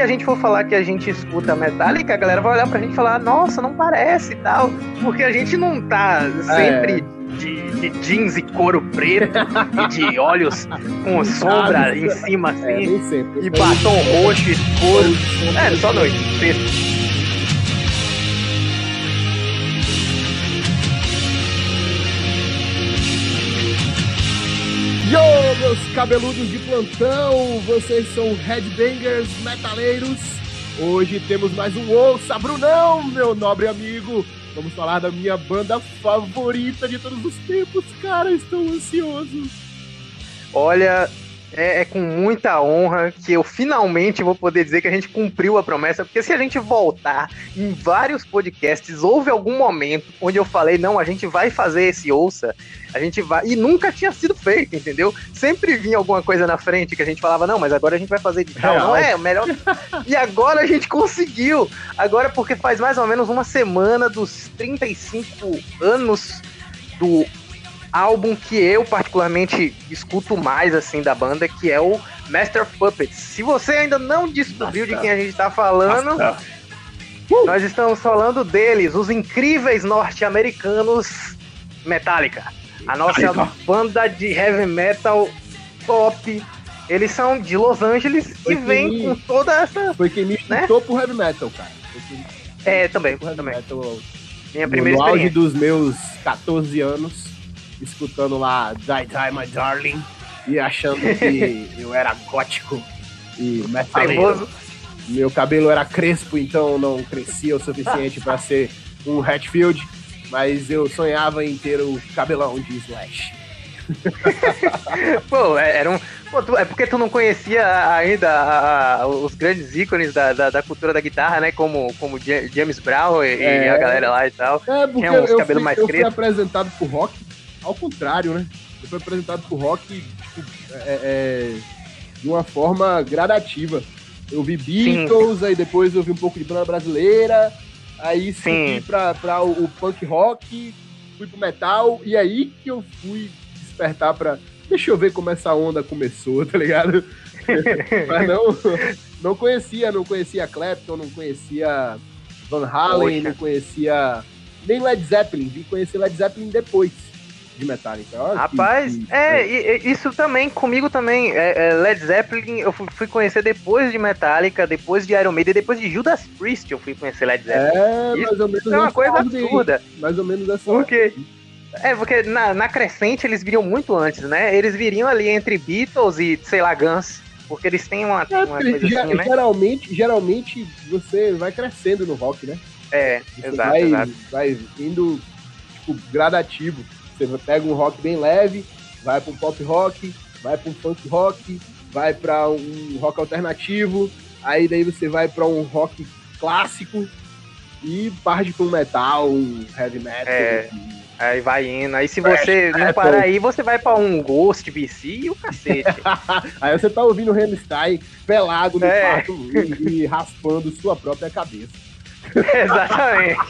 se a gente for falar que a gente escuta Metallica, a galera vai olhar pra gente e falar, nossa, não parece e tal. Porque a gente não tá sempre é. de, de, jeans e couro preto e de olhos com sombra em cima é, assim. É, e batom roxo escuro. É, só noite, sexta. Meus cabeludos de plantão, vocês são headbangers metaleiros. Hoje temos mais um Ouça Brunão, meu nobre amigo. Vamos falar da minha banda favorita de todos os tempos, cara, estou ansioso. Olha, é, é, com muita honra que eu finalmente vou poder dizer que a gente cumpriu a promessa, porque se a gente voltar em vários podcasts, houve algum momento onde eu falei, não, a gente vai fazer esse ouça, a gente vai, e nunca tinha sido feito, entendeu? Sempre vinha alguma coisa na frente que a gente falava, não, mas agora a gente vai fazer de tal, não é, melhor. e agora a gente conseguiu, agora porque faz mais ou menos uma semana dos 35 anos do álbum que eu particularmente escuto mais assim da banda, que é o Master of Puppets. Se você ainda não descobriu Nossa. de quem a gente está falando, Nossa. nós estamos falando deles, os incríveis norte-americanos Metallica. A nossa banda de heavy metal top. Eles são de Los Angeles foi e vem com toda essa. Foi quem me né? chutou pro heavy metal, cara. É, também. também. Metal, Minha primeira no auge dos meus 14 anos escutando lá Die Die My Darling e achando que eu era gótico e metaleiro. Meu cabelo era crespo, então não crescia o suficiente para ser um Hatfield, mas eu sonhava em ter o cabelão de Slash. Pô, é, era um. Pô, tu, é porque tu não conhecia ainda a, os grandes ícones da, da, da, cultura da guitarra, né? Como, como James Brown e, é, a galera lá e tal. É, porque Tinha uns eu, fui, mais eu fui apresentado pro rock ao contrário, né? Ele foi apresentado pro rock tipo, é, é, de uma forma gradativa. Eu vi Beatles, Sim. aí depois eu vi um pouco de banda brasileira, aí subi pra, pra o, o, punk rock, fui pro metal, e aí que eu fui despertar pra. Deixa eu ver como essa onda começou, tá ligado? Mas não, não conhecia, não conhecia Clapton, não conhecia Van Halen, Poxa. não conhecia nem Led Zeppelin, vim conhecer Led Zeppelin depois de Metallica. Olha Rapaz, que, que, é, e, isso também, comigo também. É, é, Led Zeppelin eu fui conhecer depois de Metallica, depois de Iron Maiden, depois de Judas Priest eu fui conhecer Led Zeppelin. É, isso mais ou menos. É uma coisa absurda. Mais ou menos assim. Porque. É, porque na, na crescente eles viriam muito antes, né? Eles viriam ali entre Beatles e, sei lá, Guns. Porque eles têm uma, é, uma coisa assim, né? Geralmente, geralmente você vai crescendo no rock, né? É, você exato, vai, exato. Vai indo, tipo, gradativo. Você pega um rock bem leve, vai para um pop rock, vai para um funk rock, vai para um rock alternativo, aí daí você vai para um rock clássico e parte com um metal, um heavy metal. É, aí vai indo. Aí se você não parar aí, você vai para um Ghost BC e o cacete. aí você tá ouvindo o Rammstein pelado no é. quarto e, e raspando sua própria cabeça. exatamente.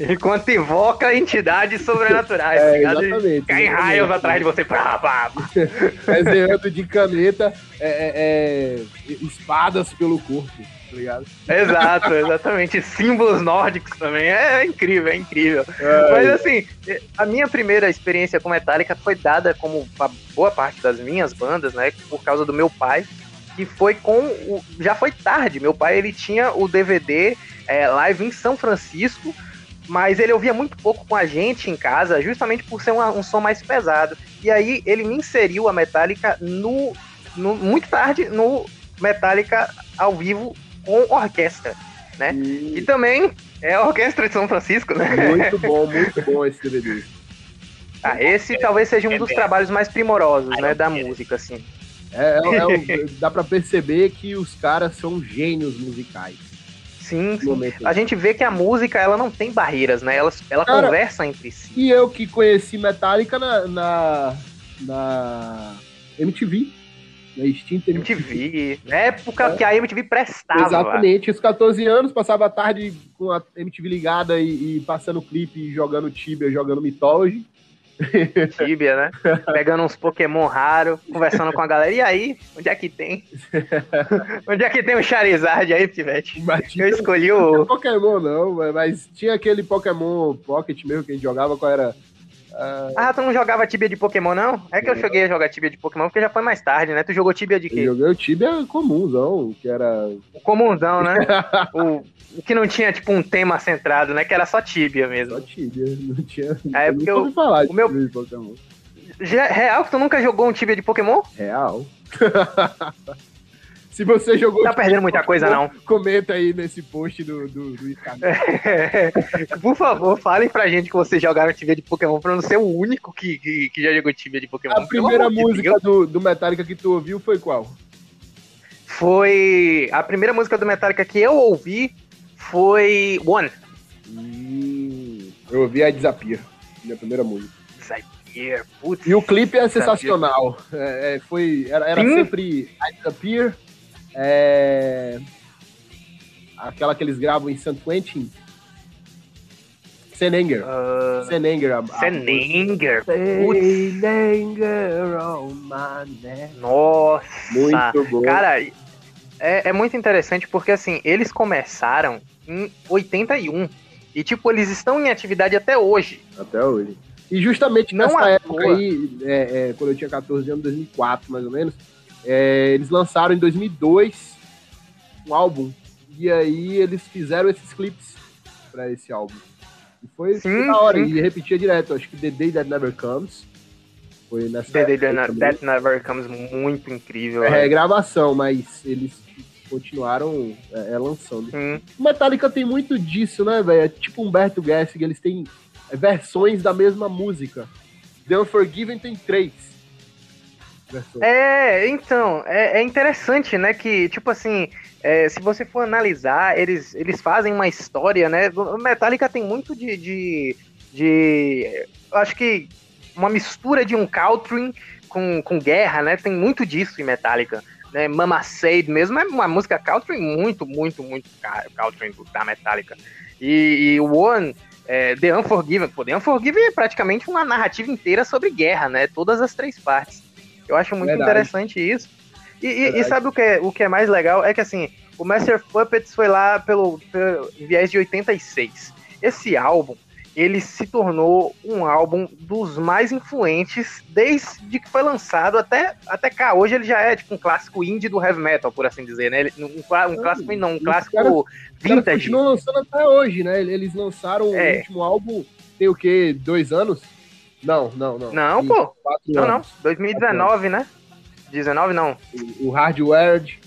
Enquanto invoca entidades sobrenaturais. É, tá exatamente. Cai raios atrás de você. Pá, de caneta é, é, é, espadas pelo corpo. Tá ligado? Exato, exatamente. Símbolos nórdicos também. É, incrível, é incrível. É, Mas assim, a minha primeira experiência com Metallica foi dada como a boa parte das minhas bandas, né? Por causa do meu pai. Que foi com. O, já foi tarde. Meu pai ele tinha o DVD é, live em São Francisco, mas ele ouvia muito pouco com a gente em casa, justamente por ser um som mais pesado. E aí ele me inseriu a Metallica no, no muito tarde no Metallica ao vivo com orquestra, né? E, e também é a Orquestra de São Francisco, né? Muito bom, muito bom esse DVD. Ah, esse talvez seja um dos trabalhos mais primorosos, né, da música, assim. É, é, é, dá para perceber que os caras são gênios musicais. Sim, sim. A gente vê que a música ela não tem barreiras, né? Ela, ela Cara, conversa entre si. E eu que conheci Metallica na, na, na MTV. Na extinta MTV. MTV. Na época é. que a MTV prestava. Exatamente. Os 14 anos, passava a tarde com a MTV ligada e, e passando clipe, jogando Tibia, jogando Mythology. Tibia, né? Pegando uns Pokémon raros, conversando com a galera. E aí, onde é que tem? onde é que tem o Charizard aí, Pivete? Eu escolhi o. Não Pokémon não, mas tinha aquele Pokémon Pocket mesmo que a gente jogava, qual era? Uh... Ah, tu não jogava Tibia de Pokémon, não? É que eu cheguei a jogar Tibia de Pokémon porque já foi mais tarde, né? Tu jogou Tibia de quê? Eu joguei o Tibia comumzão, que era. O comumzão, né? o, o que não tinha, tipo, um tema centrado, né? Que era só Tibia mesmo. Só Tibia, não tinha. É porque eu. falar de o meu... de Pokémon. Real que tu nunca jogou um Tibia de Pokémon? Real. Se você jogou. Tá perdendo muita coisa, não. Comenta aí nesse post do, do, do. Por favor, falem pra gente que vocês jogaram Tibia de Pokémon pra não ser o único que, que, que já jogou Tibia de Pokémon. A primeira música do, do Metallica que tu ouviu foi qual? Foi. A primeira música do Metallica que eu ouvi foi One. Hum, eu ouvi a Disappear, minha primeira música. Disappear, putz. E o clipe é sensacional. É, é, foi, era, era sempre a Disappear é... Aquela que eles gravam em St. Quentin. Senenger. Uh, Senenger. Senenger. Senenger on my neck. Nossa. Muito bom. Cara, é, é muito interessante porque, assim, eles começaram em 81. E, tipo, eles estão em atividade até hoje. Até hoje. E justamente Não nessa época aí, é, é, quando eu tinha 14 anos, 2004 mais ou menos, é, eles lançaram em 2002 um álbum. E aí eles fizeram esses clipes para esse álbum. E foi sim, da hora, sim. e repetia direto. Acho que The Day That Never Comes. Foi nessa The Day That, That Never Comes, muito incrível. É, é gravação, mas eles continuaram é, é lançando. Hum. Metallica tem muito disso, né, velho? É tipo Humberto Gessig, eles têm versões da mesma música. The Unforgiven tem três. É, então, é, é, interessante, né, que, tipo assim, é, se você for analisar, eles, eles fazem uma história, né, Metallica tem muito de, de, de acho que uma mistura de um country com, com guerra, né, tem muito disso em Metallica, né, Mama Said mesmo, é uma música country muito, muito, muito country da Metallica, e, e One... É, The Unforgiven, pô, The Unforgiven é praticamente uma narrativa inteira sobre guerra, né? Todas as três partes. Eu acho muito Verdade. interessante isso. E, e, e, sabe o que, é, o que é mais legal? É que assim, o Master Puppets foi lá pelo, pelo viés de 86. Esse álbum, ele se tornou um álbum dos mais influentes desde que foi lançado até, até cá. Hoje ele já é tipo um clássico indie do heavy metal, por assim dizer, né? Um, um clássico não, um clássico cara, vintage. continuam lançando até hoje, né? Eles lançaram é. o último álbum, tem o quê? Dois anos? Não, não, não. Não, pô. Não, não. 2019, né? 19 não. O, o Hardware.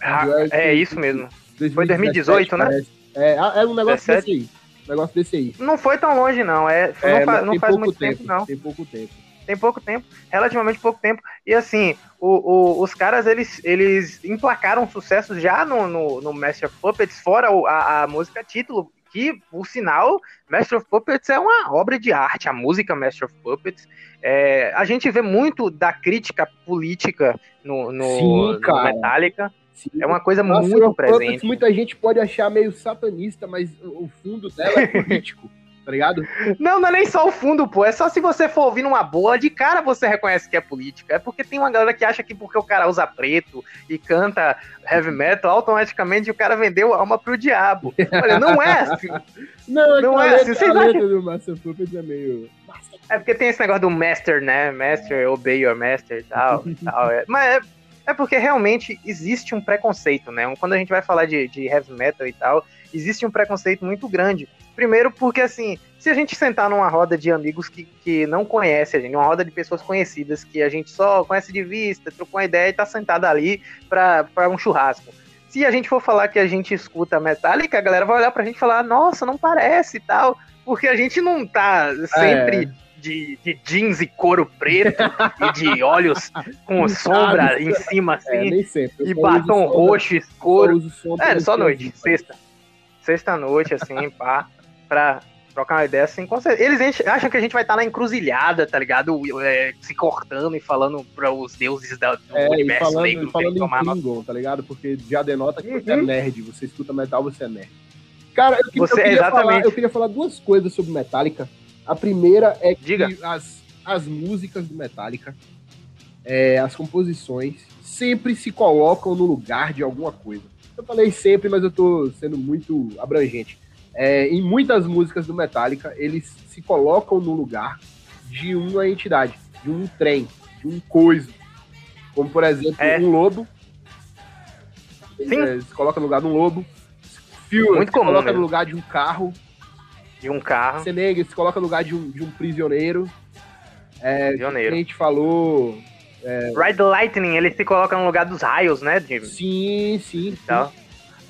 Hardware é isso mesmo. 2017, foi 2018, né? É, é um negócio 17. desse aí. Um negócio desse aí. Não foi tão longe, não. É, é não, faz, não faz muito tempo, tempo, não. Tem pouco tempo. Tem pouco tempo, relativamente pouco tempo. E assim, o, o, os caras, eles, eles emplacaram sucesso já no, no, no Master Puppets, fora a, a música título, que, por sinal, Master of Puppets é uma obra de arte, a música Master of Puppets. É, a gente vê muito da crítica política no, no, Sim, no Metallica. Sim. É uma coisa muito presente. Puppets, muita gente pode achar meio satanista, mas o fundo dela é político. Tá ligado? Não, não é nem só o fundo, pô. É só se você for ouvir numa boa, de cara você reconhece que é política. É porque tem uma galera que acha que porque o cara usa preto e canta heavy metal, automaticamente o cara vendeu alma pro diabo. Olha, não é assim. não, não é assim. Vocês acham... do Master Puppets é meio... É porque tem esse negócio do master, né? Master, obey your master e tal. e tal. É, mas é, é porque realmente existe um preconceito, né? Quando a gente vai falar de, de heavy metal e tal, existe um preconceito muito grande Primeiro porque, assim, se a gente sentar numa roda de amigos que, que não conhece a gente, uma roda de pessoas conhecidas que a gente só conhece de vista, trocou uma ideia e tá sentado ali para um churrasco. Se a gente for falar que a gente escuta Metallica, a galera vai olhar pra gente e falar, nossa, não parece e tal, porque a gente não tá sempre... É. De, de, jeans e couro preto e de olhos com sombra em cima assim é, e batom roxo escuro. É, só noite, sexta. Sexta noite, assim, pá pra trocar uma ideia assim. Eles acham que a gente vai estar na encruzilhada, tá ligado? É, se cortando e falando para os deuses da, do é, universo falando, negro. Falando em Klingon, tá ligado? Porque já denota que uhum. você é uhum. nerd. Você escuta metal, você é nerd. Cara, eu, você, eu, queria, exatamente. Falar, eu queria falar duas coisas sobre Metallica. A primeira é que Diga. as, as músicas do Metallica, é, as composições, sempre se colocam no lugar de alguma coisa. Eu falei sempre, mas eu tô sendo muito abrangente. É, em muitas músicas do Metallica, eles se colocam no lugar de uma entidade, de um trem, de um coisa. Como, por exemplo, é. um lobo. Sim. É, se coloca no lugar de um lobo. Fuel Muito se comum coloca mesmo. no lugar de um carro. De um carro. Senega se coloca no lugar de um, de um prisioneiro. É, prisioneiro. A gente falou é... Ride Lightning, ele se coloca no lugar dos raios, né? De... Sim, sim. Então,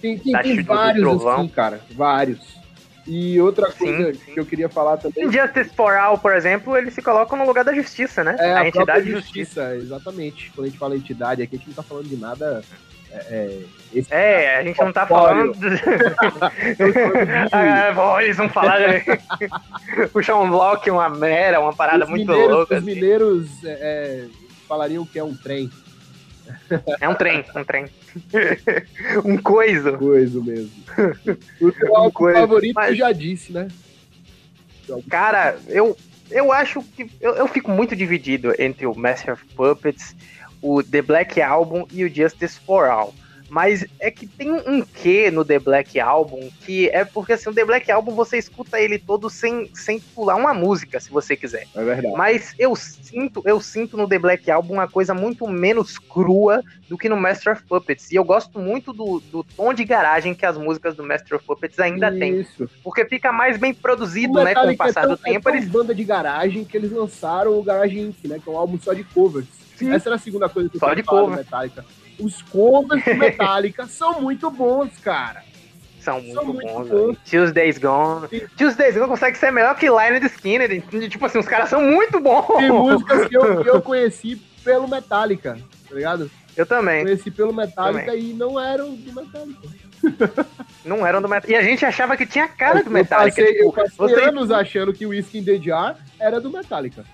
tem, tem, tem vários assim, cara. Vários. E outra coisa sim, sim. que eu queria falar também. Justice for All, por exemplo, ele se coloca no lugar da justiça, né? É, a, a entidade justiça, justiça. Exatamente. Quando a gente fala entidade aqui, a gente não tá falando de nada. É, é, é a gente não tá falando. ah, eles vão falar. Puxar um bloco, uma mera, uma parada os muito mineiros, louca. Os assim. mineiros é, falariam que é um trem. É um trem, um trem. um coisa. Coisa mesmo. O seu álbum coisa. favorito Mas... já disse, né? Cara, eu, eu acho que. Eu, eu fico muito dividido entre o Master of Puppets, o The Black Album e o Justice for All. Mas é que tem um quê no The Black Album que é porque assim, o The Black Album você escuta ele todo sem, sem pular uma música, se você quiser. É verdade. Mas eu sinto, eu sinto no The Black Album uma coisa muito menos crua do que no Master of Puppets. E eu gosto muito do, do tom de garagem que as músicas do Master of Puppets ainda têm. Porque fica mais bem produzido, né, com o passar é tão, do tempo. É eles... banda de garagem que eles lançaram o Garage Inc., né? Que é um álbum só de covers. Sim. Essa era a segunda coisa que eu só de cover. Metallica os covers de Metallica são muito bons, cara. São muito, são muito bons. bons. Tuesday's Gone. Sim. Tuesday's Gone consegue ser melhor que Line Skinner. Tipo assim, os caras são muito bons. Tem músicas que eu, que eu conheci pelo Metallica, tá ligado? Eu também. Conheci pelo Metallica também. e não eram do Metallica. Não eram do Metallica. E a gente achava que tinha cara do Metallica. Eu passei, tipo, eu passei você... anos achando que o Whiskey in the Jar era do Metallica.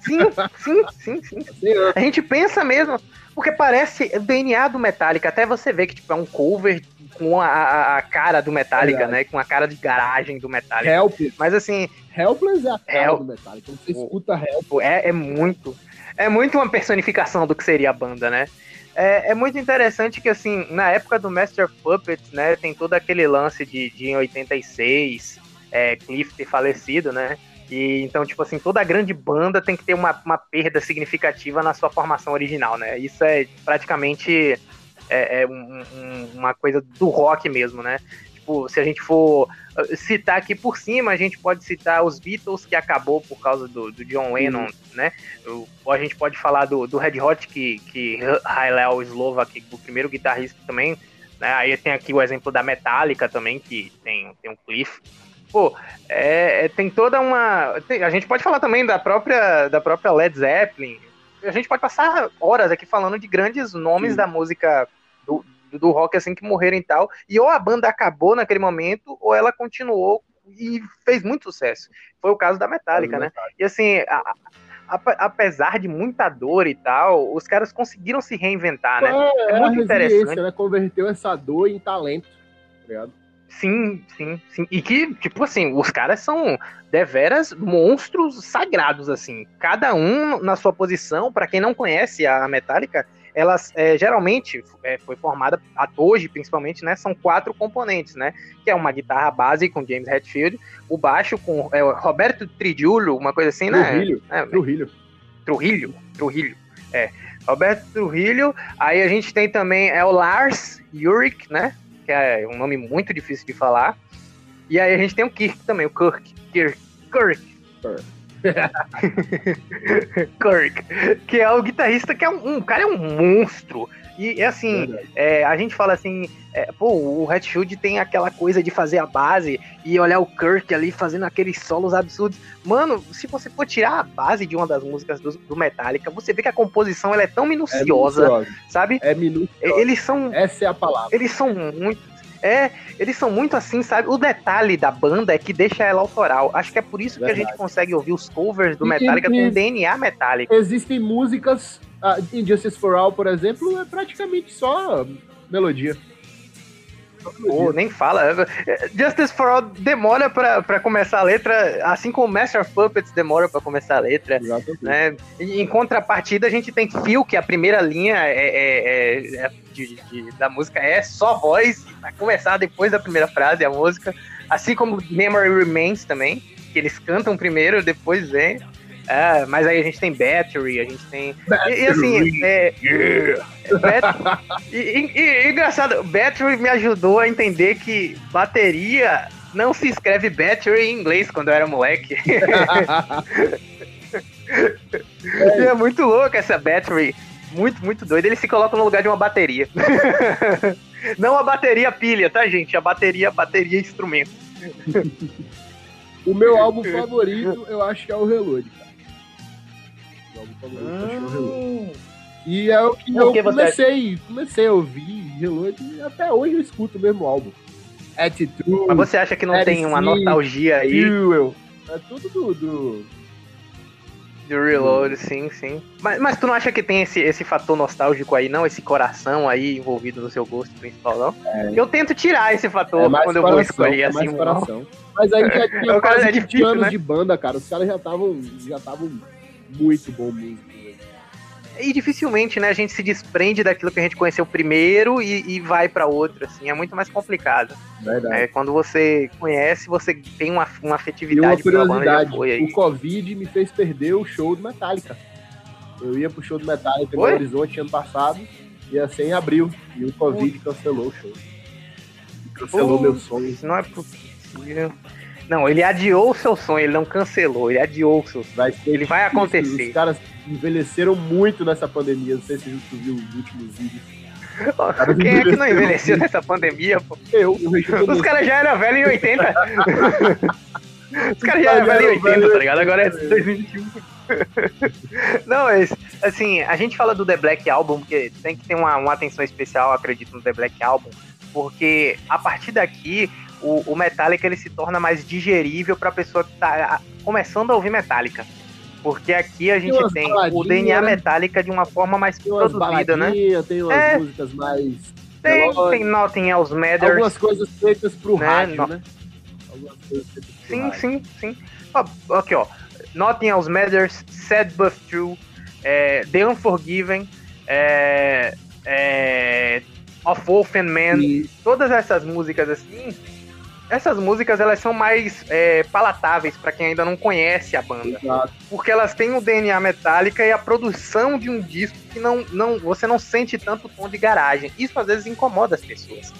Sim, sim, sim, sim. A gente pensa mesmo. Porque parece o DNA do Metallica. Até você vê que tipo, é um cover com a, a cara do Metallica, é né? Com a cara de garagem do Metallica. Helpless. Mas assim. Helpless é a cara Hel... do Metallica. Você escuta Helpless. É, é muito. É muito uma personificação do que seria a banda, né? É, é, muito interessante que, assim, na época do Master Puppets, né, tem todo aquele lance de, de em 86, é, Cliff ter falecido, né? E então, tipo assim, toda grande banda tem que ter uma, uma perda significativa na sua formação original, né? Isso é praticamente é, é um, um, uma coisa do rock mesmo, né? Tipo, se a gente for uh, citar aqui por cima, a gente pode citar os Beatles, que acabou por causa do, do John Lennon, uhum. né? Ou a gente pode falar do, do Red Hot, que, que Hylel Slovak, o primeiro guitarrista também, né? Aí tem aqui o exemplo da Metallica também, que tem, tem um Cliff, pô, é, é, tem toda uma. Tem, a gente pode falar também da própria, da própria Led Zeppelin. A gente pode passar horas aqui falando de grandes nomes Sim. da música do, do rock assim que morreram e tal. E ou a banda acabou naquele momento, ou ela continuou e fez muito sucesso. Foi o caso da Metallica, né? E assim, a, a, apesar de muita dor e tal, os caras conseguiram se reinventar, né? É, é muito interessante. Né? Converteu essa dor em talento, tá ligado? Sim, sim, sim. E que, tipo assim, os caras são deveras monstros sagrados, assim. Cada um na sua posição. Para quem não conhece a Metallica, elas é, geralmente é, foi formada, hoje principalmente, né? São quatro componentes, né? Que é uma guitarra base com James Hetfield, o baixo com é, Roberto Tridiulio, uma coisa assim, né? Trujillo. É, Trujillo. Trujillo. Trujillo. É. Roberto Trujillo. Aí a gente tem também é o Lars Ulrich, né? Que é um nome muito difícil de falar. E aí a gente tem o Kirk também, o Kirk. Kirk. Kirk. Kirk, que é o guitarrista que é um, um cara é um monstro. E assim, é, a gente fala assim, é, pô, o Hatfield tem aquela coisa de fazer a base e olhar o Kirk ali fazendo aqueles solos absurdos. Mano, se você for tirar a base de uma das músicas do, do Metallica, você vê que a composição ela é tão minuciosa, é minuciosa. sabe? É minuciosa. Eles são. Essa é a palavra. Eles são muito. É, eles são muito assim, sabe? O detalhe da banda é que deixa ela autoral. Acho que é por isso Verdade. que a gente consegue ouvir os covers do Metallica com DNA Metallica. Existem músicas uh, Injustice for All, por exemplo, é praticamente só melodia. Pô, nem fala. Justice for All demora pra, pra começar a letra, assim como Master of Puppets demora pra começar a letra. Né? Em contrapartida, a gente tem Phil, que a primeira linha é, é, é de, de, da música é só voz, vai começar depois da primeira frase a música. Assim como Memory Remains também, que eles cantam primeiro, depois vem. É, mas aí a gente tem Battery, a gente tem. E, e, assim, é. Yeah. Bat... e, e, e, engraçado, Battery me ajudou a entender que bateria não se escreve Battery em inglês quando eu era moleque. é. é muito louco essa Battery. Muito, muito doido. Ele se coloca no lugar de uma bateria. não a bateria pilha, tá, gente? A bateria, bateria instrumento. o meu álbum favorito, eu acho que é o Reload, cara álbum favorito, ah. E é o que eu comecei, comecei a ouvir Reload e até hoje eu escuto o mesmo álbum. Attitude. Mas você acha que não tem uma nostalgia aí? Fuel. É tudo do, do... Do Reload, sim, sim. Mas, mas tu não acha que tem esse, esse fator nostálgico aí, não? Esse coração aí envolvido no seu gosto principal, não? É. Eu tento tirar esse fator é quando coração, eu vou escolher é assim. Coração. Mas aí já tinha quase é difícil, anos né? de banda, cara. Os caras já estavam já estavam muito bom mesmo. E dificilmente, né, a gente se desprende daquilo que a gente conheceu primeiro e, e vai para outro, assim, é muito mais complicado. Verdade. É, quando você conhece, você tem uma, uma afetividade e uma curiosidade, o Covid me fez perder o show do Metallica. Eu ia pro show do Metallica no Horizonte ano passado, ia ser em abril, e o Covid cancelou o show. Cancelou meu sonho. Não é possível. Não, ele adiou o seu sonho, ele não cancelou, ele adiou o seu sonho. Vai ele vai acontecer. Os caras envelheceram muito nessa pandemia, não sei se você viu os últimos vídeos. Quem é que não envelheceu nessa pandemia, pô? Eu. Os caras já eram velhos em 80. Os caras já eram velhos em 80, tá ligado? Agora é 2021. Não, mas, assim, a gente fala do The Black Album, porque tem que ter uma, uma atenção especial, acredito, no The Black Album, porque a partir daqui o, o Metallica ele se torna mais digerível para a pessoa que está começando a ouvir Metallica. Porque aqui a gente tem, o DNA né? Metallica de uma forma mais produzida, né? Tem umas é, músicas mais. Tem, tem Nothing Else Matters. Algumas coisas feitas pro né? rádio, no... né? sim, rádio. sim, sim. Ó, aqui, ó. Nothing Else Matters, Sad But True, é, The Unforgiven, é, é, Of Wolf and Man, e... todas essas músicas assim, essas músicas elas são mais é, palatáveis para quem ainda não conhece a banda. Exato. Porque elas têm o DNA metálica e a produção de um disco que não, não você não sente tanto tom de garagem. Isso às vezes incomoda as pessoas.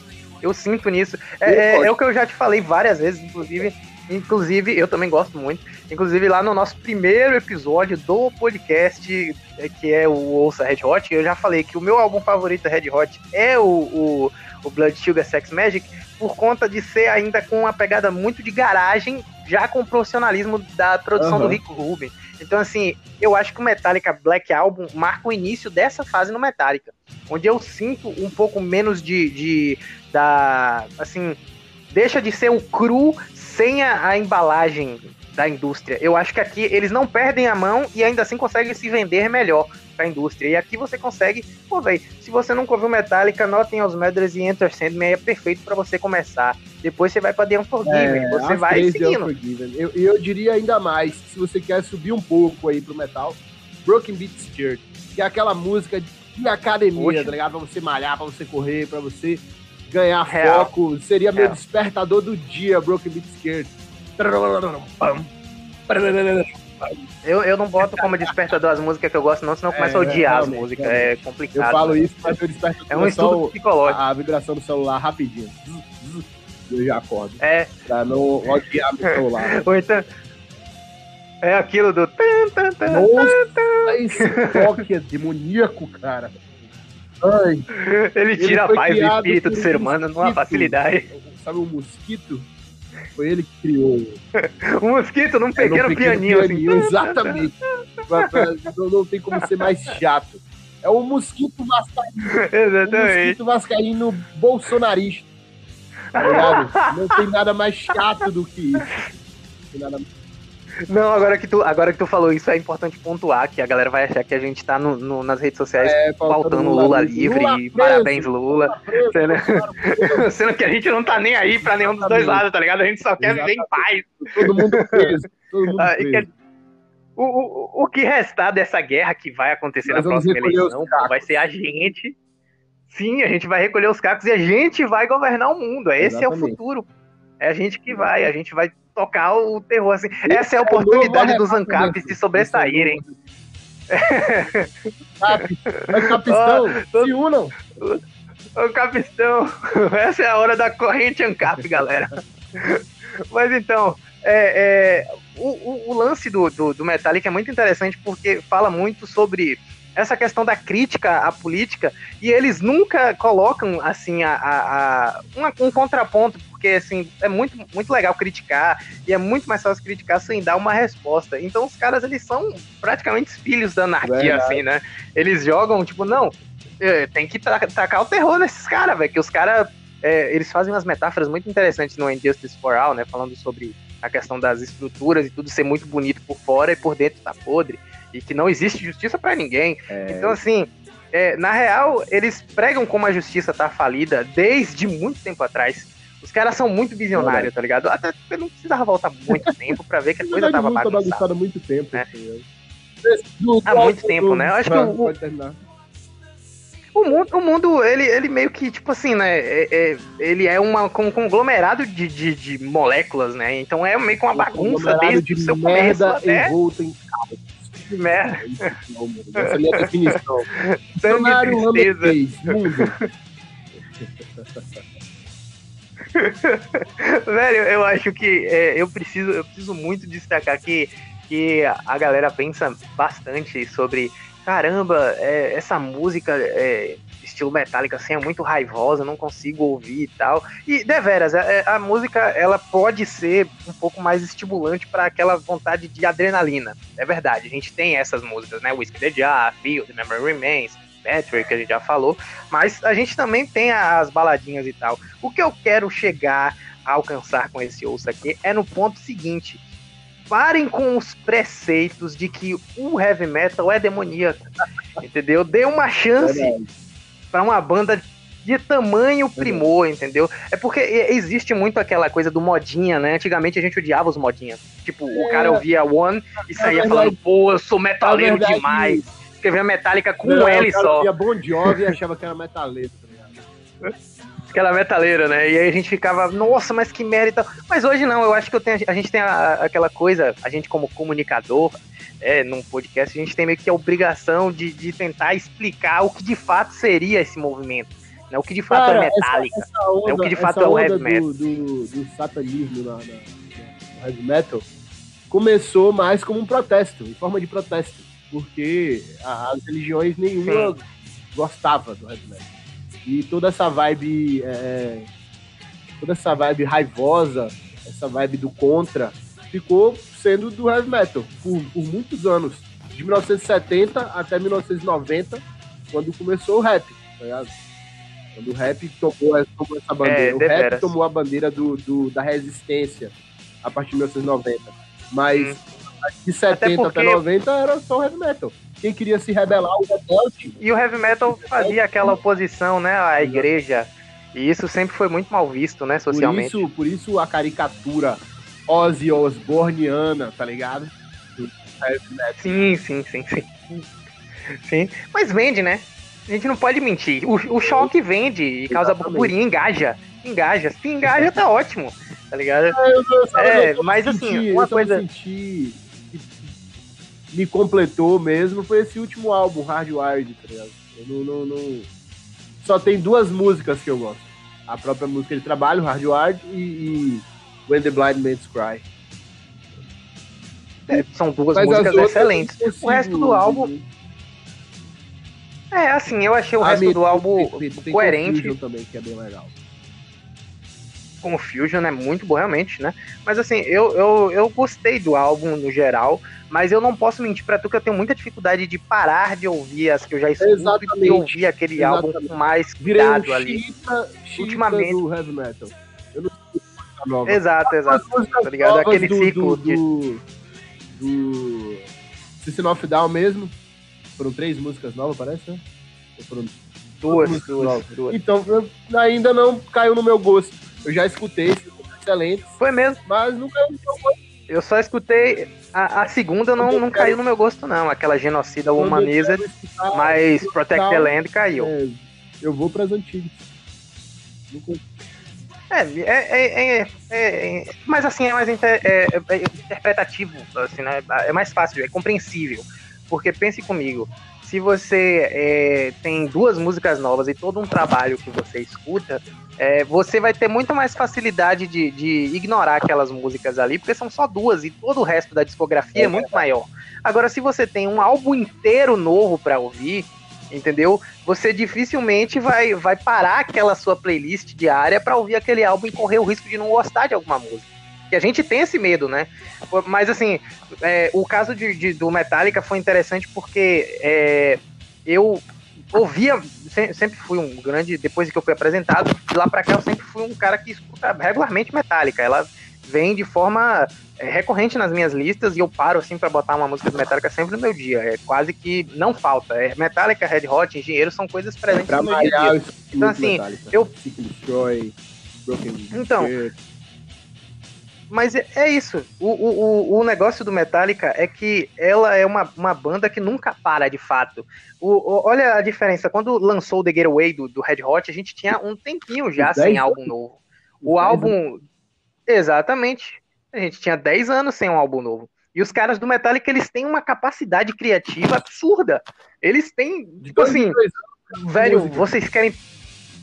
Eu sinto nisso. É, é, é, o que eu já te falei várias vezes, inclusive. Inclusive, eu também gosto muito. Inclusive, lá no nosso primeiro episódio do podcast, é, que é o Ouça Red Hot, eu já falei que o meu álbum favorito Red Hot é o, o, o Blood Sugar Sex Magic, por conta de ser ainda com uma pegada muito de garagem, já com o profissionalismo da produção uhum. do Rick Rubin. Então, assim, eu acho que o Metallica Black Album marca o início dessa fase no Metallica, onde eu sinto um pouco menos de, de da, assim, deixa de ser o cru sem a, a embalagem da indústria. Eu acho que aqui eles não perdem a mão e ainda assim conseguem se vender melhor pra indústria. E aqui você consegue, pô, velho, se você nunca ouviu Metallica, notem os Medley e Enter Sandman é perfeito para você começar. Depois você vai pra The Unforgiven, é, você vai seguindo. E eu, eu diria ainda mais, se você quer subir um pouco aí pro metal, Broken Beat Church, que é aquela música de academia, Poxa. tá ligado? Pra você malhar, pra você correr, pra você ganhar Real. foco. Seria Real. meu despertador do dia, Broken Beat Skirt. Eu, eu não boto como despertador as músicas que eu gosto, não, senão eu começo é, a odiar as músicas. É complicado. Eu falo isso, mas eu desperto É um estudo psicológico. A, a vibração do celular rapidinho. Eu já acordo. É. Pra não odiar meu celular. Ou então. É aquilo do. Nossa, esse toque é demoníaco, cara. Ai, ele tira ele a paz do espírito do ser humano numa facilidade. Sabe o um mosquito? Foi ele que criou. o mosquito num pequeno, é, num pequeno pianinho. pianinho assim. Exatamente. não, não tem como ser mais chato. É o mosquito vascaíno. Exatamente. O mosquito vascaíno bolsonarista. Tá ligado? Não tem nada mais chato do que isso. Não tem nada Não, agora que, tu, agora que tu falou isso, é importante pontuar que a galera vai achar que a gente tá no, no nas redes sociais é, faltando Lula, Lula livre, Lula preso, parabéns Lula. Lula sendo, sendo, que a gente não tá nem aí pra nenhum dos dois lados, tá ligado? A gente só quer Exatamente. viver em paz. Todo mundo preso. Todo mundo ah, preso. o, o, o que restar dessa guerra que vai acontecer Nós na próxima eleição vai ser a gente. Sim, a gente vai recolher os cacos e a gente vai governar o mundo. Esse Exatamente. é o futuro. É a gente que vai, a gente vai tocar o terror assim. Essa é a oportunidade dos ANCAPs de sobressaírem. Capistão, oh, se unam. Ô capistão, essa é a hora da corrente ANCAP, galera. Mas então, é, é, o, o, o, lance do, do, do Metallica é muito interessante porque fala muito sobre essa questão da crítica à política e eles nunca colocam assim a, a, a um, um contraponto porque assim é muito muito legal criticar e é muito mais fácil criticar sem dar uma resposta. Então os caras eles são praticamente filhos da anarquia assim né? Eles jogam tipo não é, tem que tacar o terror nesses caras velho que os caras é, eles fazem umas metáforas muito interessantes no Injustice for All né? Falando sobre a questão das estruturas e tudo ser muito bonito por fora e por dentro tá podre e que não existe justiça para ninguém. É... Então, assim, é, na real, eles pregam como a justiça tá falida desde muito tempo atrás. Os caras são muito visionários, tá ligado? Até porque não precisava voltar muito tempo pra ver que a coisa tava bagunçada. há muito tempo. É. Assim, há muito tempo, né? Eu acho que o, o mundo, o mundo ele, ele meio que, tipo assim, né? É, é, ele é uma, um conglomerado de, de, de, moléculas, né? Então é meio que uma bagunça desde de o seu começo até... em de merda. Essa é a minha definição. Dicionário holandês, mundo. Velho, eu acho que é, eu, preciso, eu preciso muito destacar que, que a galera pensa bastante sobre caramba, é, essa música é, estilo Metallica assim é muito raivosa, não consigo ouvir e tal. E deveras, a, é, a música ela pode ser um pouco mais estimulante para aquela vontade de adrenalina. É verdade, a gente tem essas músicas, né? Whiskey the Jar, The Memory Remains, Patrick, que a gente já falou, mas a gente também tem as baladinhas e tal. O que eu quero chegar a alcançar com esse ouço aqui é no ponto seguinte parem com os preceitos de que o heavy metal é demoníaco. entendeu? Dê uma chance para uma banda de tamanho primor, entendeu? É porque existe muito aquela coisa do modinha, né? Antigamente a gente odiava os modinhas. Tipo, é. o cara ouvia One e saía é falando, pô, eu sou metaleiro demais. Escrevia Metallica com não, um L só. Eu Bon Jovi e achava que era metaleiro, tá ligado? aquela metaleira, né? E aí a gente ficava, nossa, mas que merda. Mas hoje não, eu acho que eu tenho, a gente tem a, aquela coisa, a gente como comunicador, é, num podcast, a gente tem meio que a obrigação de, de tentar explicar o que de fato seria esse movimento. Né? O que de fato é Cara, é metálica. Essa, essa onda, né? O que de fato é o heavy metal. Do, do, do satanismo na, na, no heavy metal começou mais como um protesto, em forma de protesto. Porque as religiões nenhuma Sim. gostava do heavy metal. E toda essa vibe. É, toda essa vibe raivosa, essa vibe do contra, ficou sendo do heavy metal por, por muitos anos. De 1970 até 1990, quando começou o rap, tá ligado? Quando o rap tomou, tomou essa bandeira. É, o rap tomou a bandeira do, do, da resistência a partir de 1990. Mas hum. De 70 até, porque... até 90 era só heavy metal quem queria se rebelar, o rebelde. E o heavy metal fazia aquela oposição, né, à igreja. E isso sempre foi muito mal visto, né, socialmente. Por isso, por isso a caricatura Ozzy Osbourneana, tá ligado? Sim, sim, sim, sim. Sim, mas vende, né? A gente não pode mentir. O, o choque vende e causa burburinho, engaja. Engaja. Se engaja, tá ótimo. Tá ligado? É, é mas assim, uma coisa. Sentir me completou mesmo foi esse último álbum, Hardwired, tá ligado? Eu não, não, não, Só tem duas músicas que eu gosto. A própria música de trabalho, Hardwired, e, e When the Blind Man's Cry. É, são duas Mas músicas excelentes. O resto do álbum. É, assim, eu achei o ah, resto do álbum tem, tem coerente. também, que é bem legal com o Fusion é muito bom, realmente, né? Mas assim, eu, eu, eu gostei do álbum no geral, mas eu não posso mentir pra tu que eu tenho muita dificuldade de parar de ouvir as que eu já escuto Exatamente. e ouvir aquele Exatamente. álbum com mais cuidado ali. Chita, Ultimamente. Do heavy metal. Eu não nova. Exato, exato. Tá ligado? Aquele do, ciclo do, de... do, do System of Down mesmo. Foram três músicas novas, parece, né? foram duas, duas, duas, Então, ainda não caiu no meu gosto. Eu já escutei, excelente. Foi mesmo. Mas gosto. Eu só escutei. A, a segunda não, não caiu no meu gosto, não. Aquela genocida humaniza, mas Protect the Land caiu. É, eu vou para as antigas. É, é, é, é, mas assim, é mais inter, é, interpretativo, assim, né? É mais fácil, é compreensível. Porque pense comigo, se você é, tem duas músicas novas e todo um trabalho que você escuta, é, você vai ter muito mais facilidade de, de, ignorar aquelas músicas ali, porque são só duas e todo o resto da discografia é, muito maior. Agora, se você tem um álbum inteiro novo para ouvir, entendeu? Você dificilmente vai, vai parar aquela sua playlist diária para ouvir aquele álbum e correr o risco de não gostar de alguma música. Que a gente tem esse medo, né? Mas assim, é, o caso de, de, do Metallica foi interessante porque é, eu ouvia, sempre fui um grande, depois que eu fui apresentado, de lá pra cá eu sempre fui um cara que escuta regularmente Metallica. Ela vem de forma é, recorrente nas minhas listas e eu paro assim para botar uma música do Metallica sempre no meu dia. É quase que não falta. É, Metallica, Red Hot, Engenheiro são coisas presentes no meu dia. Então assim, Metallica. eu Destroy, então, mas é, é isso. O, o, o negócio do Metallica é que ela é uma, uma banda que nunca para de fato. O, o, olha a diferença. Quando lançou o The Getaway do, do Red Hot, a gente tinha um tempinho já sem álbum novo. O álbum. Exatamente. A gente tinha 10 anos sem um álbum novo. E os caras do Metallica, eles têm uma capacidade criativa absurda. Eles têm, tipo assim, velho, vocês querem.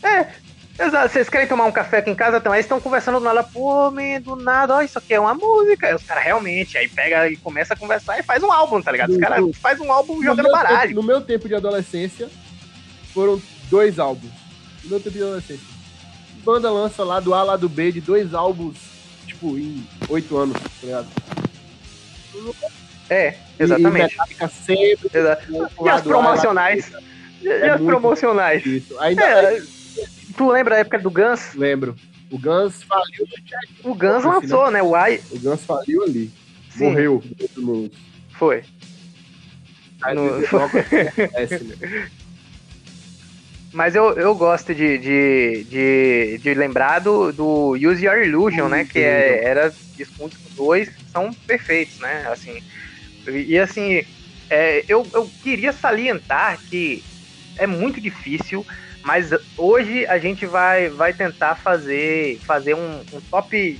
É, Exato, vocês querem tomar um café aqui em casa? Então, aí estão conversando do nada, pô, man, do nada, ó, isso aqui é uma música. Aí os caras realmente, aí pega e começa a conversar e faz um álbum, tá ligado? Os caras fazem um álbum jogando baralho. Tempo, no meu tempo de adolescência, foram dois álbuns. No meu tempo de adolescência. Banda lança lá do A, lá do B, de dois álbuns, tipo, em oito anos, tá ligado? É, exatamente. E, sempre. Exato. E as promocionais. E, é as promocionais. Isso. Ainda, é, Tu lembra a época do Guns? Lembro. O Guns faliu no O Guns lançou, né? O I... O Guns faliu ali. Sim. Morreu. No... Foi. No... Né? Mas eu, eu gosto de, de, de, de lembrar do, do Use Your Illusion, né? Que é, era discos dois são perfeitos, né? Assim, e assim, é, eu, eu queria salientar que é muito difícil mas hoje a gente vai, vai tentar fazer, fazer um, um top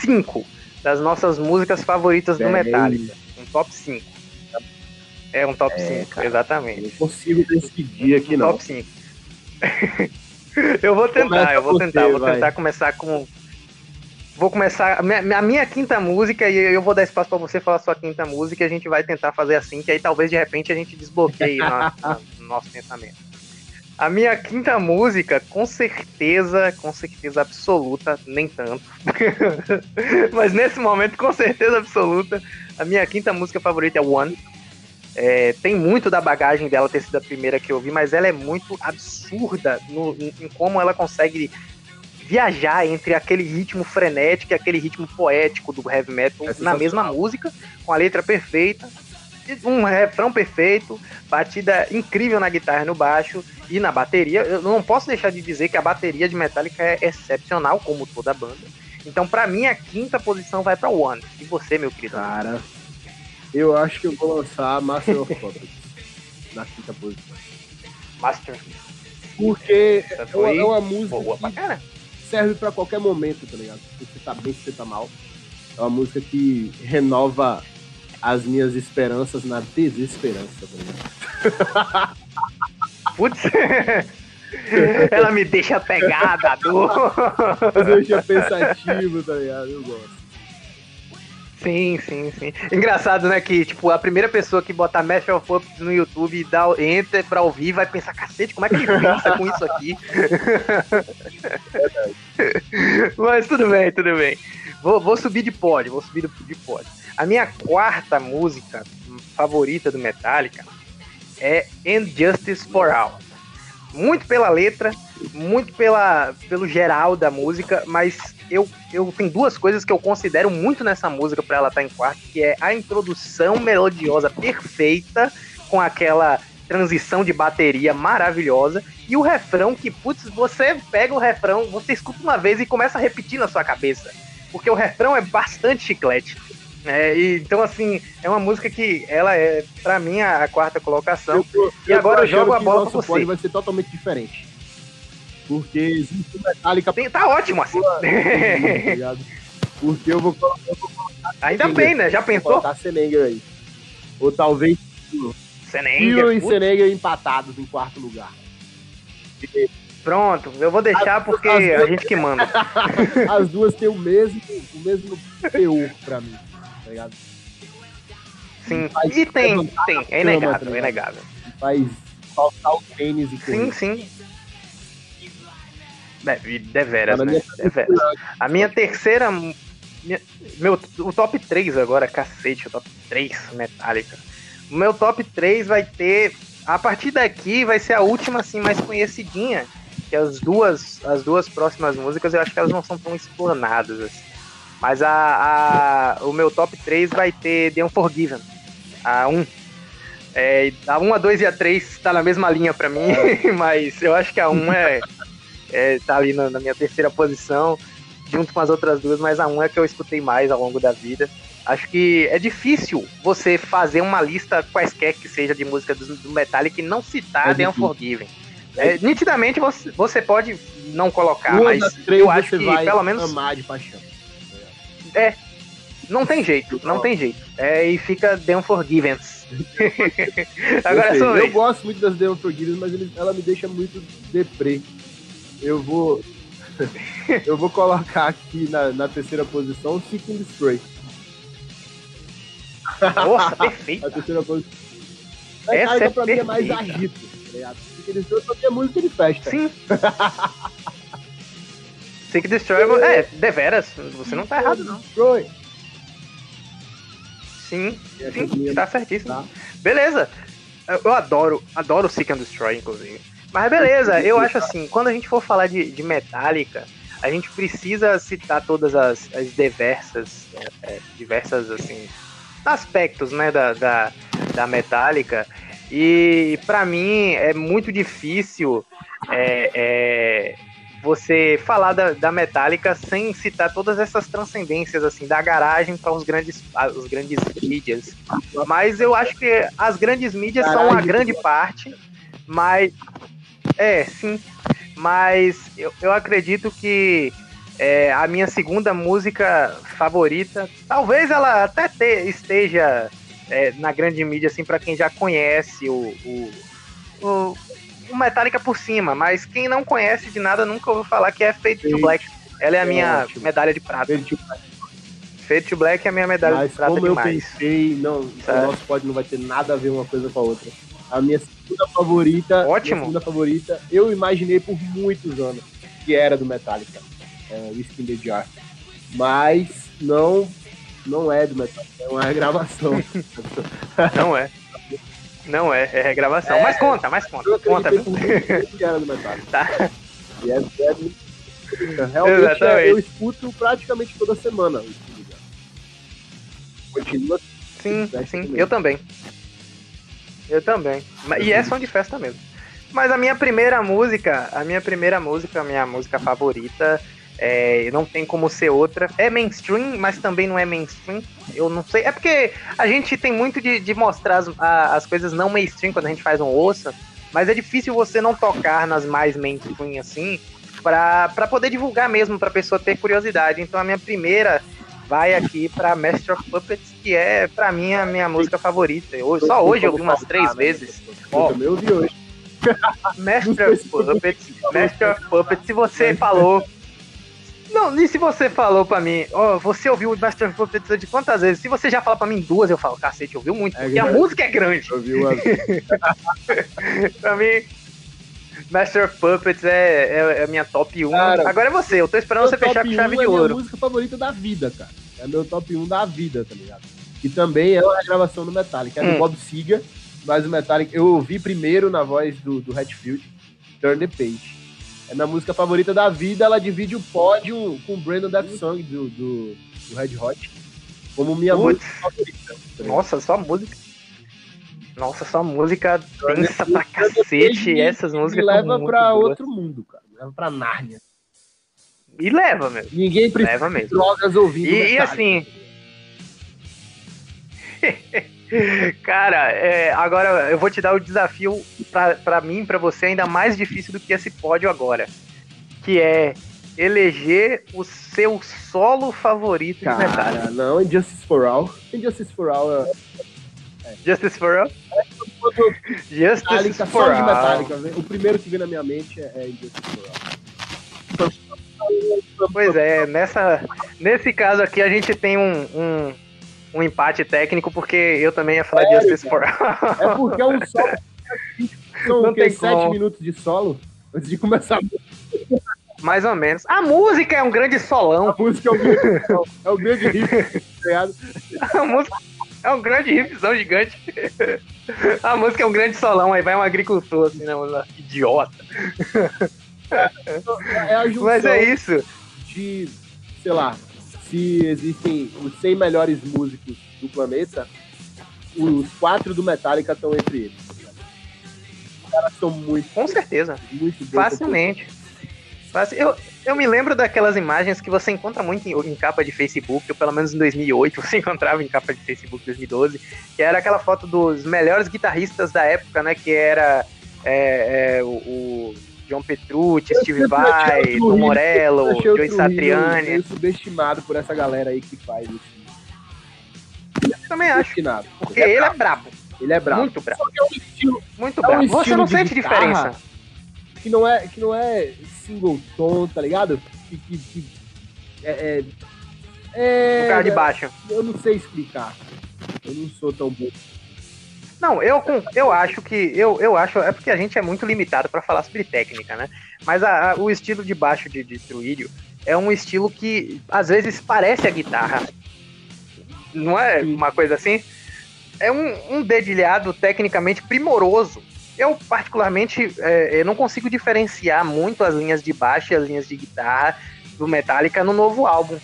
5 das nossas músicas favoritas do Metallica. Um top 5. É um top é, 5, cara, exatamente. Não consigo decidir aqui, um não. Top 5. eu vou tentar, Começa eu vou você, tentar, vou vai. tentar começar com. Vou começar. A minha, a minha quinta música, e eu vou dar espaço para você falar a sua quinta música, e a gente vai tentar fazer assim, que aí talvez de repente a gente desbloqueie no nosso pensamento. A minha quinta música, com certeza, com certeza absoluta, nem tanto. Mas nesse momento, com certeza absoluta, a minha quinta música favorita é One. É, tem muito da bagagem dela ter sido a primeira que eu vi, mas ela é muito absurda no, em, em como ela consegue viajar entre aquele ritmo frenético e aquele ritmo poético do heavy metal é na mesma música, com a letra perfeita um refrão perfeito, batida incrível na guitarra e no baixo e na bateria. Eu não posso deixar de dizer que a bateria de Metallica é excepcional, como toda a banda. Então, para mim, a quinta posição vai para One. E você, meu querido? Cara, eu acho que eu vou lançar Master of Puppets na quinta posição. Master. Porque é uma música boa que serve para qualquer momento, tá ligado? Se você tá bem, se você tá mal. É uma música que renova as minhas esperanças na desesperança, tá Putz. Ela me deixa pegada, dor. Me deixa pensativo, tá ligado? Eu gosto. Sim, sim, sim. Engraçado, né? Que, tipo, a primeira pessoa que botar Master of Puppets no YouTube e dá enter pra ouvir vai pensar, cacete, como é que ele pensa com isso aqui? Mas tudo bem, tudo bem. Vou, vou subir de pódio, vou subir de pódio. A minha quarta música favorita do Metallica é Injustice for All. Muito pela letra, muito pela, pelo geral da música, mas eu, eu tenho duas coisas que eu considero muito nessa música para ela estar tá em quarto, que é a introdução melodiosa perfeita, com aquela transição de bateria maravilhosa, e o refrão que, putz, você pega o refrão, você escuta uma vez e começa a repetir na sua cabeça. Porque o refrão é bastante chiclete. É, e, então, assim, é uma música que ela é, para mim, a, a, quarta colocação. Eu tô, e agora eu jogo a bola pra você. vai ser totalmente diferente. Porque existe Metallica. Tem, tá ótimo assim. Porque eu vou, eu vou colocar. Ainda bem, né? Já pensou? Tá Senenger aí. Ou talvez. Senenger. e Senenger empatados em quarto lugar. Pronto, eu vou deixar as, porque as a gente que manda. As duas têm o mesmo, o mesmo teor pra mim tá ligado? Sim, faz e tem, tem, é inegável, cama, tá é inegável. Faz faltar o tênis e Sim, sim. Deve, deveras, né? Deveras. A minha terceira. Minha, meu, o top 3 agora, cacete, o top 3 Metallica. O meu top 3 vai ter. A partir daqui vai ser a última, assim, mais conhecidinha. Que as duas, as duas próximas músicas eu acho que elas não são tão explanadas, assim. Mas a, a, o meu top 3 vai ter The Unforgiven. A 1. É, a 1, a 2 e a 3 tá na mesma linha para mim, mas eu acho que a 1 é, é tá ali na, na, minha terceira posição, junto com as outras duas, mas a 1 é que eu escutei mais ao longo da vida. Acho que é difícil você fazer uma lista quaisquer que seja de música do, do Metallica e não citar é The Unforgiven. É, nitidamente você, você pode não colocar, Uma mas eu acho que pelo menos amar de paixão. É. Não tem jeito, não tem jeito. É, e fica The Unforgiven. Agora eu, eu gosto muito das The Unforgiven, mas ele, ela me deixa muito deprê. Eu vou. eu vou colocar aqui na, na terceira posição Seeking Destroy. Nossa, perfeito. a terceira posição. Essa é pra perfeita. mim é mais agito, tá ligado? Pra mim é música de festa. Sim. Seek Destroy é, deveras, você não tá errado, não. Destroy. Sim, sim, tá certíssimo. Tá. Beleza. Eu adoro, adoro Seek and Destroy, inclusive. Mas beleza, eu acho assim, quando a gente for falar de, de Metallica, a gente precisa citar todas as, as diversas, é, é diversas, assim, aspectos, né, da, da, da Metallica. E para mim é muito difícil é, é, você falar da, da Metallica sem citar todas essas transcendências, assim, da garagem para os grandes, os grandes mídias. Mas eu acho que as grandes mídias são uma grande parte, mas. É, sim. Mas eu, eu acredito que é, a minha segunda música favorita, talvez ela até te, esteja é, na grande mídia, assim, para quem já conhece o, o, o o Metallica por cima, mas quem não conhece de nada nunca ouviu falar que é Fade to Black. Ela é a minha é medalha de prata. Fade to Black. Fade to Black é a minha medalha mas de prata como demais. eu pensei, não, o nosso pod não vai ter nada a ver uma coisa com a outra. A minha segunda favorita, Ótimo. segunda favorita, eu imaginei por muitos anos que era do Metallica, é, Whiskey in the Jar. Mas não, não é do Metallica, é uma regravação. não é. Não é, é regravação. É, mas conta, mas conta. Conta. Tá. E é, é Realmente Exatamente. eu escuto praticamente toda semana. Continua. Sim, sim, eu também. Eu também. E é som de festa mesmo. Mas a minha primeira música, a minha primeira música, a minha música favorita é, não tem como ser outra. É mainstream, mas também não é mainstream. Eu não sei. É porque a gente tem muito de, de mostrar as, a, as coisas não mainstream quando a gente faz um ouça. Mas é difícil você não tocar nas mais mainstream assim, para poder divulgar mesmo, para pessoa ter curiosidade. Então a minha primeira vai aqui para Master of Puppets, que é para mim a minha música favorita. Eu, só hoje eu vi umas três vezes. Ó, eu vi hoje. Master of Puppets, Master of Puppets, se você falou não, e se você falou pra mim, ó, oh, você ouviu o Master of Puppets de quantas vezes? Se você já fala pra mim duas, eu falo, cacete, ouviu muito, é porque grande. a música é grande. Ouviu uma Pra mim, Master of Puppets é, é, é a minha top 1. Cara, Agora é você, eu tô esperando você fechar com chave de ouro. É a minha música favorita da vida, cara. É meu top 1 da vida, tá ligado? E também é uma gravação do Metallica, é do hum. Bob Seger, mas o Metallica eu ouvi primeiro na voz do, do Hatfield, Turn the Page. É minha música favorita da vida. Ela divide o pódio com o Brandon Death Song do, do, do Red Hot. Como minha Putz. música favorita. Nossa, só música. Nossa, só música densa pra cacete. E essas músicas. Me leva pra boas. outro mundo, cara. Me leva pra Nárnia. E leva mesmo. Ninguém precisa leva mesmo. drogas ouvindo. E, e assim. Cara, é, agora eu vou te dar o desafio para mim, para você, ainda mais difícil do que esse pódio agora. Que é eleger o seu solo favorito Cara, de. Não, Injustice for All. Injustice for All é... Justice for All? Justice Metallica, for All. Metallica. O primeiro que vem na minha mente é Injustice for All. Pois é, nessa, nesse caso aqui a gente tem um, um um empate técnico, porque eu também ia falar Sério, de Justice for É porque é um solo. São Não tem sete minutos de solo antes de começar mais ou menos. A música é um grande solão. A música é um grande, é um grande riff, tá A música é um grande riffzão gigante. A música é um grande solão, aí vai um agricultor, assim, né? Idiota. É a Mas é isso. De, sei lá, se existem os 100 melhores músicos do planeta, os quatro do Metallica estão entre eles. Os caras são muito. Com certeza. Muito Facilmente. Eu, eu me lembro daquelas imagens que você encontra muito em, em, capa de Facebook, ou pelo menos em 2008 você encontrava em capa de Facebook 2012, que era aquela foto dos melhores guitarristas da época, né? Que era é, é, o, o John Petrucci, Steve Vai, Tom Morello, Joey Satriani. Meio subestimado por essa galera aí que faz isso. Eu também acho. Porque ele é, ele é brabo. Ele é brabo. Muito brabo. É um estilo, Muito é brabo. Um Você não sente diferença. Que não é, que não é single tom, tá ligado? Que, que, que é, é, é, cara de baixo. Eu não sei explicar. Eu não sou tão bom. Não, eu, eu acho que. Eu, eu acho. É porque a gente é muito limitado para falar sobre técnica, né? Mas a, a, o estilo de baixo de, de Truírio é um estilo que às vezes parece a guitarra. Não é uma coisa assim? É um, um dedilhado tecnicamente primoroso. Eu, particularmente, é, eu não consigo diferenciar muito as linhas de baixo e as linhas de guitarra do Metallica no novo álbum.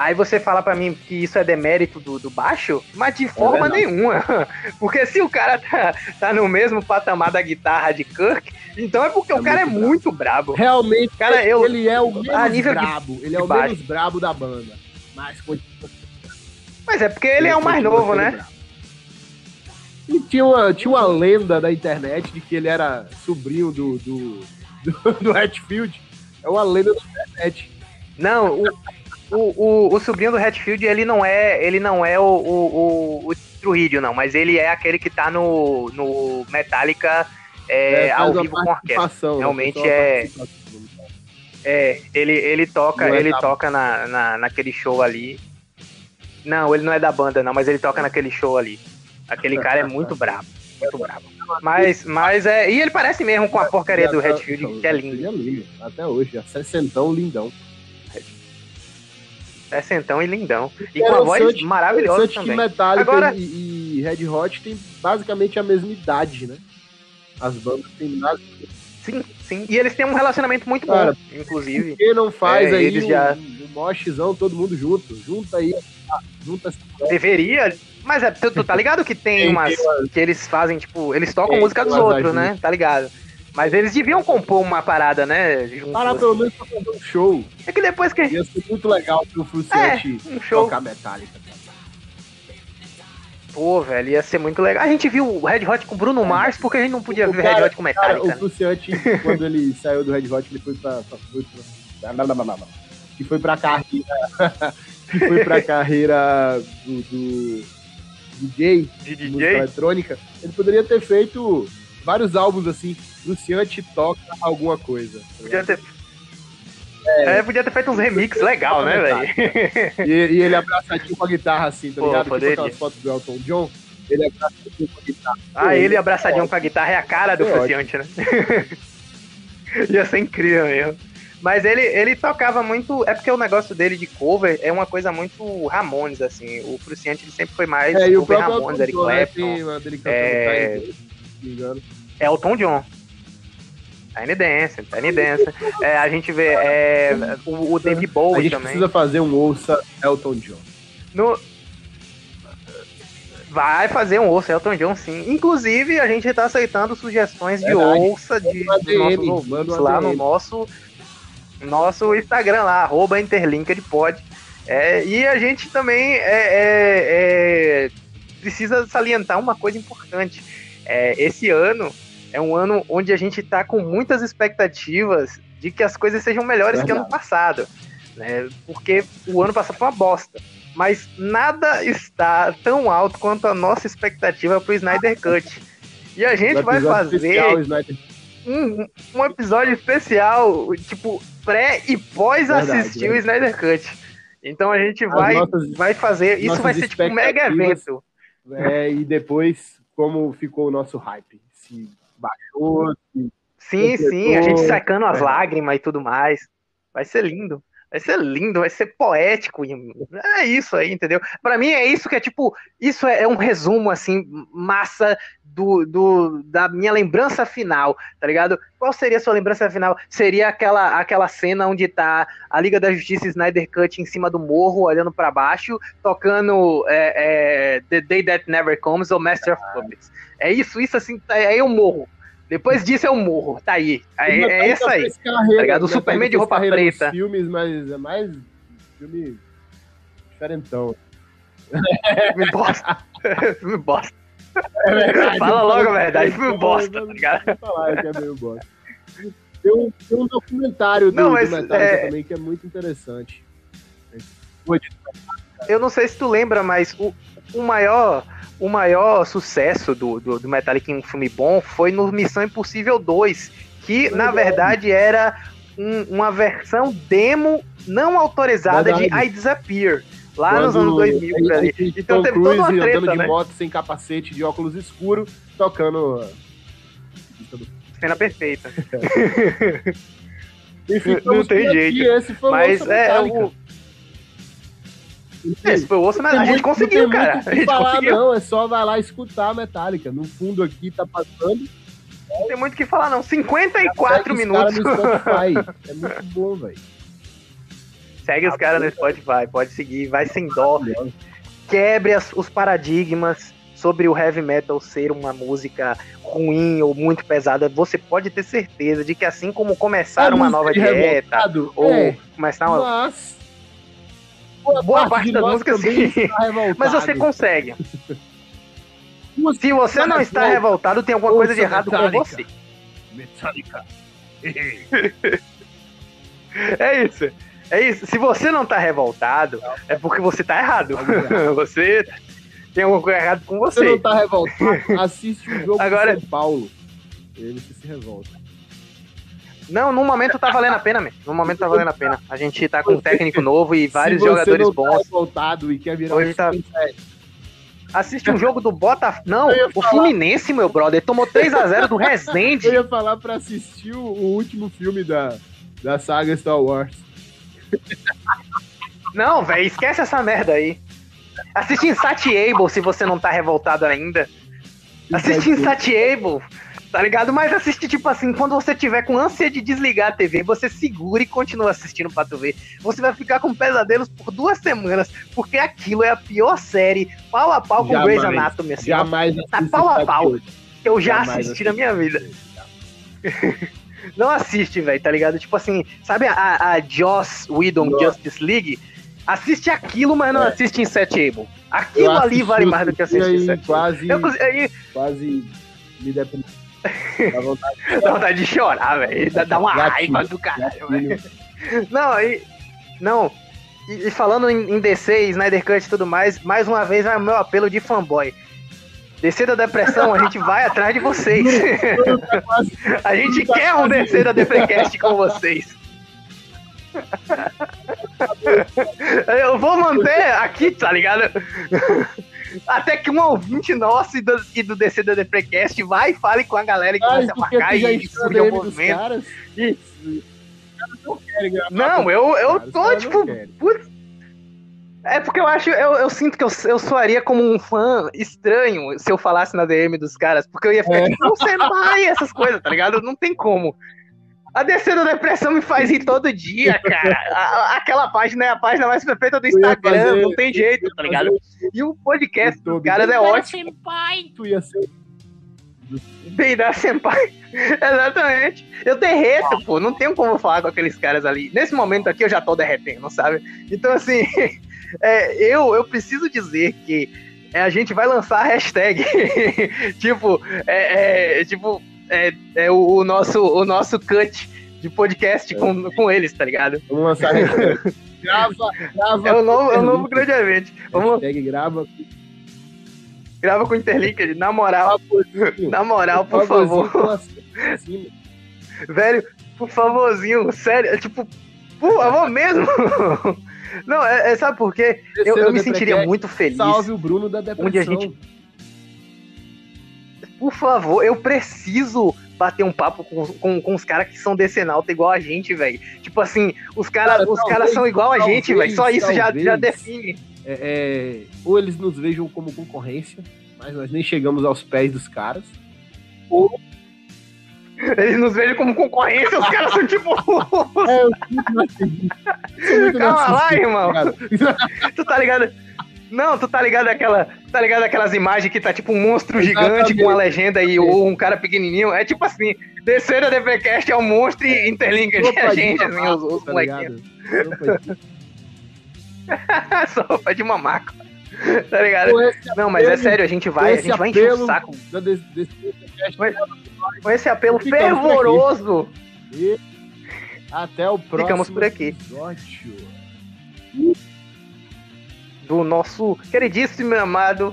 Aí você fala para mim que isso é demérito do, do baixo, mas de forma é nenhuma. Porque se o cara tá, tá no mesmo patamar da guitarra de Kirk, então é porque é o cara é brabo. muito brabo. Realmente, cara, eu, ele é o menos brabo. De, ele é o baixo. menos brabo da banda. Mas Mas é porque ele, ele é o mais novo, né? E tinha uma, tinha uma lenda da internet de que ele era sobrinho do, do, do, do Hatfield. É uma lenda da internet. Não, o, o, o, o, sobrinho do Hatfield, ele não é, ele não é o, o, o, Trujillo, não, mas ele é aquele que tá no, no Metallica é, é, ao vivo com orquestra. Né, Realmente é. É, ele, ele toca, é ele toca na, na, naquele show ali. Não, ele não é da banda, não, mas ele toca naquele show ali. Aquele cara é muito brabo. Muito brabo. Mas, mas é. E ele parece mesmo com a porcaria do Hatfield, que é lindo. É lindo. Até hoje, é sessentão lindão. É sentão e lindão. E com a voz maravilhosa também. que Metallica Agora... e, e, Red Hot tem basicamente a mesma idade, né? As bandas têm nada... Sim, sim. E eles têm um relacionamento muito Cara, bom, inclusive. Por que não faz é, aí eles um, já... um moshzão, todo mundo junto? Junta aí. Junta Deveria. Mas é, tu, tu tá ligado que tem, tem umas... Que eles fazem, tipo... Eles tocam tem, música dos outros, né? Tá ligado? Mas eles deviam compor uma parada, né? Junto, Parar pelo menos pra fazer um show. É que depois que. Ia ser muito legal pro Fruciante é, um show. tocar Metallica. Pô, velho, ia ser muito legal. A gente viu o Red Hot com Bruno Mars, porque a gente não podia o ver o Red Hot com Metallica. Cara, o né? Fruciante, quando ele saiu do Red Hot, ele foi pra. pra, foi pra que foi pra carreira. que foi pra carreira do, do DJ, de DJ eletrônica. Ele poderia ter feito vários álbuns assim, Luciante toca alguma coisa. Tá podia ter. É, é, podia ter feito uns remix legal, né, velho? E, e, ele abraçadinho com a guitarra, assim, tá Pô, ligado? Tipo aquelas fotos do Elton John. Ele abraçadinho com a guitarra. Ah, ele abraçadinho com a guitarra é a cara do Luciante, né? Ia ser incrível mesmo. Mas ele, ele tocava muito. É porque o negócio dele de cover é uma coisa muito Ramones, assim. O Fruciante ele sempre foi mais é, cover Ramones, Eric Clapton. Né, é... Elton John. Tiny Dancer, Tiny Dancer. É, a gente vê é, o, o David Bowie a gente também. precisa fazer um ouça Elton John. No... Vai fazer um ouça Elton John, sim. Inclusive, a gente tá aceitando sugestões de ouça de, dos nossos ouvintes lá no nosso, nosso Instagram lá, arroba interlinkadpod. É, e a gente também é, é, é, precisa salientar uma coisa importante. É, esse ano é um ano onde a gente está com muitas expectativas de que as coisas sejam melhores que ano passado. Né? Porque o ano passado foi uma bosta. Mas nada está tão alto quanto a nossa expectativa para o Snyder Cut. E a gente vai fazer um, um, episódio especial, tipo, pré e pós Verdade, assistir é. o Snyder Cut. Então a gente vai, nossas, vai fazer. Isso vai ser tipo um mega evento. É, e depois, como ficou o nosso hype? Se baixou. Sim, sim, a gente sacando as é. lágrimas e tudo mais. Vai ser lindo. Vai ser lindo, vai ser poético. É isso aí, entendeu? Para mim é isso que é tipo. Isso é, é, um resumo, assim, massa do, do, da minha lembrança final, tá ligado? Qual seria a sua lembrança final? Seria aquela, aquela cena onde tá a Liga da Justiça Snyder Cut em cima do morro, olhando para baixo, tocando é, é, The Day That Never Comes ou Master of Puppets. É isso, isso assim, aí eu morro. Depois disso o morro, tá aí. É, é essa aí. Carreira, tá ligado? O Superman de roupa preta. filmes, mas é mais filme diferentão. filme bosta. filme bosta. É verdade, Fala logo a verdade, filme bosta, tá ligado? Falar que é meio bosta. Tem um, tem um documentário do, não, mas, do Metallica é... também que é muito interessante. Eu não sei se tu lembra, mas o, o maior o maior sucesso do, do, do Metallica em um filme bom foi no Missão Impossível 2, que na verdade era um, uma versão demo não autorizada verdade. de I Disappear. Lá Quando nos anos 2000, aí, ali. Então teve toda uma treta, andando né? de moto sem capacete, de óculos escuros, tocando... Cena perfeita. Enfim, não tem jeito. Mas é, o, esse foi o osso, mas a gente conseguiu, cara. A gente falar, conseguiu. Não, é só vai lá escutar a Metallica. No fundo aqui tá passando. Não tem muito o que falar, não. 54 minutos. é muito bom, velho. Segue os caras no Spotify, pode seguir, vai sem dó. Quebre as, os paradigmas sobre o heavy metal ser uma música ruim ou muito pesada. Você pode ter certeza de que assim como começar é uma nova dieta, ou é, começar uma. Mas boa, boa parte, parte da música sim. Mas você consegue. Se você não está revoltado, tem alguma coisa de errado com você. Metallica. é isso. É isso. Se você não está revoltado, é porque você está errado. você tem alguma coisa errada com você. Se você não está revoltado, assiste o jogo Agora... de São Paulo. Ele se revolta. Não, no momento tá valendo a pena, mesmo. No momento tá valendo a pena. A gente tá com um técnico novo e vários jogadores tá bons. voltado e quer virar Hoje tá... Assiste um jogo do Botafogo. Não, o Fluminense, meu brother, tomou 3x0 do Resende. Eu ia falar pra assistir o, o último filme da, da saga Star Wars. Não, velho, esquece essa merda aí. Assiste Insatiable se você não tá revoltado ainda. Assiste Insatiable. Tá ligado? Mas assiste, tipo assim, quando você tiver com ânsia de desligar a TV, você segura e continua assistindo pra tu ver. Você vai ficar com pesadelos por duas semanas, porque aquilo é a pior série, pau a pau com jamais, Grey's Anatomy, assim. Jamais Tá pau a pau. Que eu já jamais assisti na minha vida. Não assiste, velho, tá ligado? Tipo assim, sabe a, a Joss Whedon Justice League? Assiste aquilo, mas não é. assiste Insatiable. Aquilo ali vale mais do que assistir Insatiable. Quase, eu, aí, quase me deprimi. Dá vontade, Dá vontade de chorar, velho. Dá, dá uma gatinho, raiva do caralho, velho. Não, aí. Não. E, e, falando em, em DC, Snyder Cut e tudo mais, mais uma vez é o meu apelo de fanboy. Descer da depressão, a gente vai atrás de vocês. a gente quer um descer da Deprecast com vocês. Eu vou manter aqui, tá ligado? Até que um ouvinte nosso e do, e do DC da Deprecast vai e fale com a galera e comece a marcar e subir o movimento. Não, eu, eu tô, tipo. É porque eu acho, eu, eu sinto que eu, eu soaria como um fã estranho se eu falasse na DM dos caras, porque eu ia ficar é. tipo, você vai, essas coisas, tá ligado? Não tem como. A descendo da depressão me faz rir todo dia, cara. A, aquela página é a página mais perfeita do Instagram, fazer, não tem jeito, tá ligado? E o podcast do cara é ótimo. Senpai. Tu ia ser. Bem da Senpai. Exatamente. Eu derreto, pô. Não tenho como falar com aqueles caras ali. Nesse momento aqui eu já tô derretendo, sabe? Então, assim, é, eu, eu preciso dizer que é, a gente vai lançar a hashtag. tipo, é, é tipo, é, é o, o, nosso, o nosso cut de podcast com, com eles, tá ligado? Vamos lançar. grava, grava. É o novo, é o novo grande evento. Vamos... grava. Grava com o Interlinked, na moral. Na moral, por favor. Velho, por favorzinho, sério, tipo, por favor mesmo. Não, é, é sabe por quê? Eu, eu me sentiria muito feliz. Salve o Bruno da depressão. Onde a gente por favor, eu preciso bater um papo com, com, com os caras que são decenalta igual a gente, velho. Tipo assim, os caras cara, os cara são igual talvez, a gente, velho. Só isso já, já define. É, é, ou eles nos vejam como concorrência, mas nós nem chegamos aos pés dos caras. Ou eles nos vejam como concorrência, os caras são tipo. é, eu muito Calma lá, irmão. tu tá ligado? Não, tu tá ligado aquela, tá ligado aquelas imagens que tá tipo um monstro gigante com uma legenda e ou um cara pequenininho? É tipo assim, descer a DPcast é um monstro e interlinka de a gente, assim, os, os tá molequinhos. Sopa de mamaco. Tá ligado? Não, mas é sério, a gente vai, a gente vai encher o saco. Com esse apelo fervoroso. Até o próximo Ficamos por aqui. Episódio do nosso queridíssimo e amado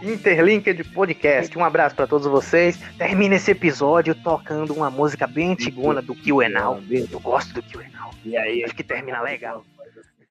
Interlinked Podcast. Um abraço para todos vocês. Termina esse episódio tocando uma música bem antigona do Kill Eu gosto do Kill E aí, acho que termina legal.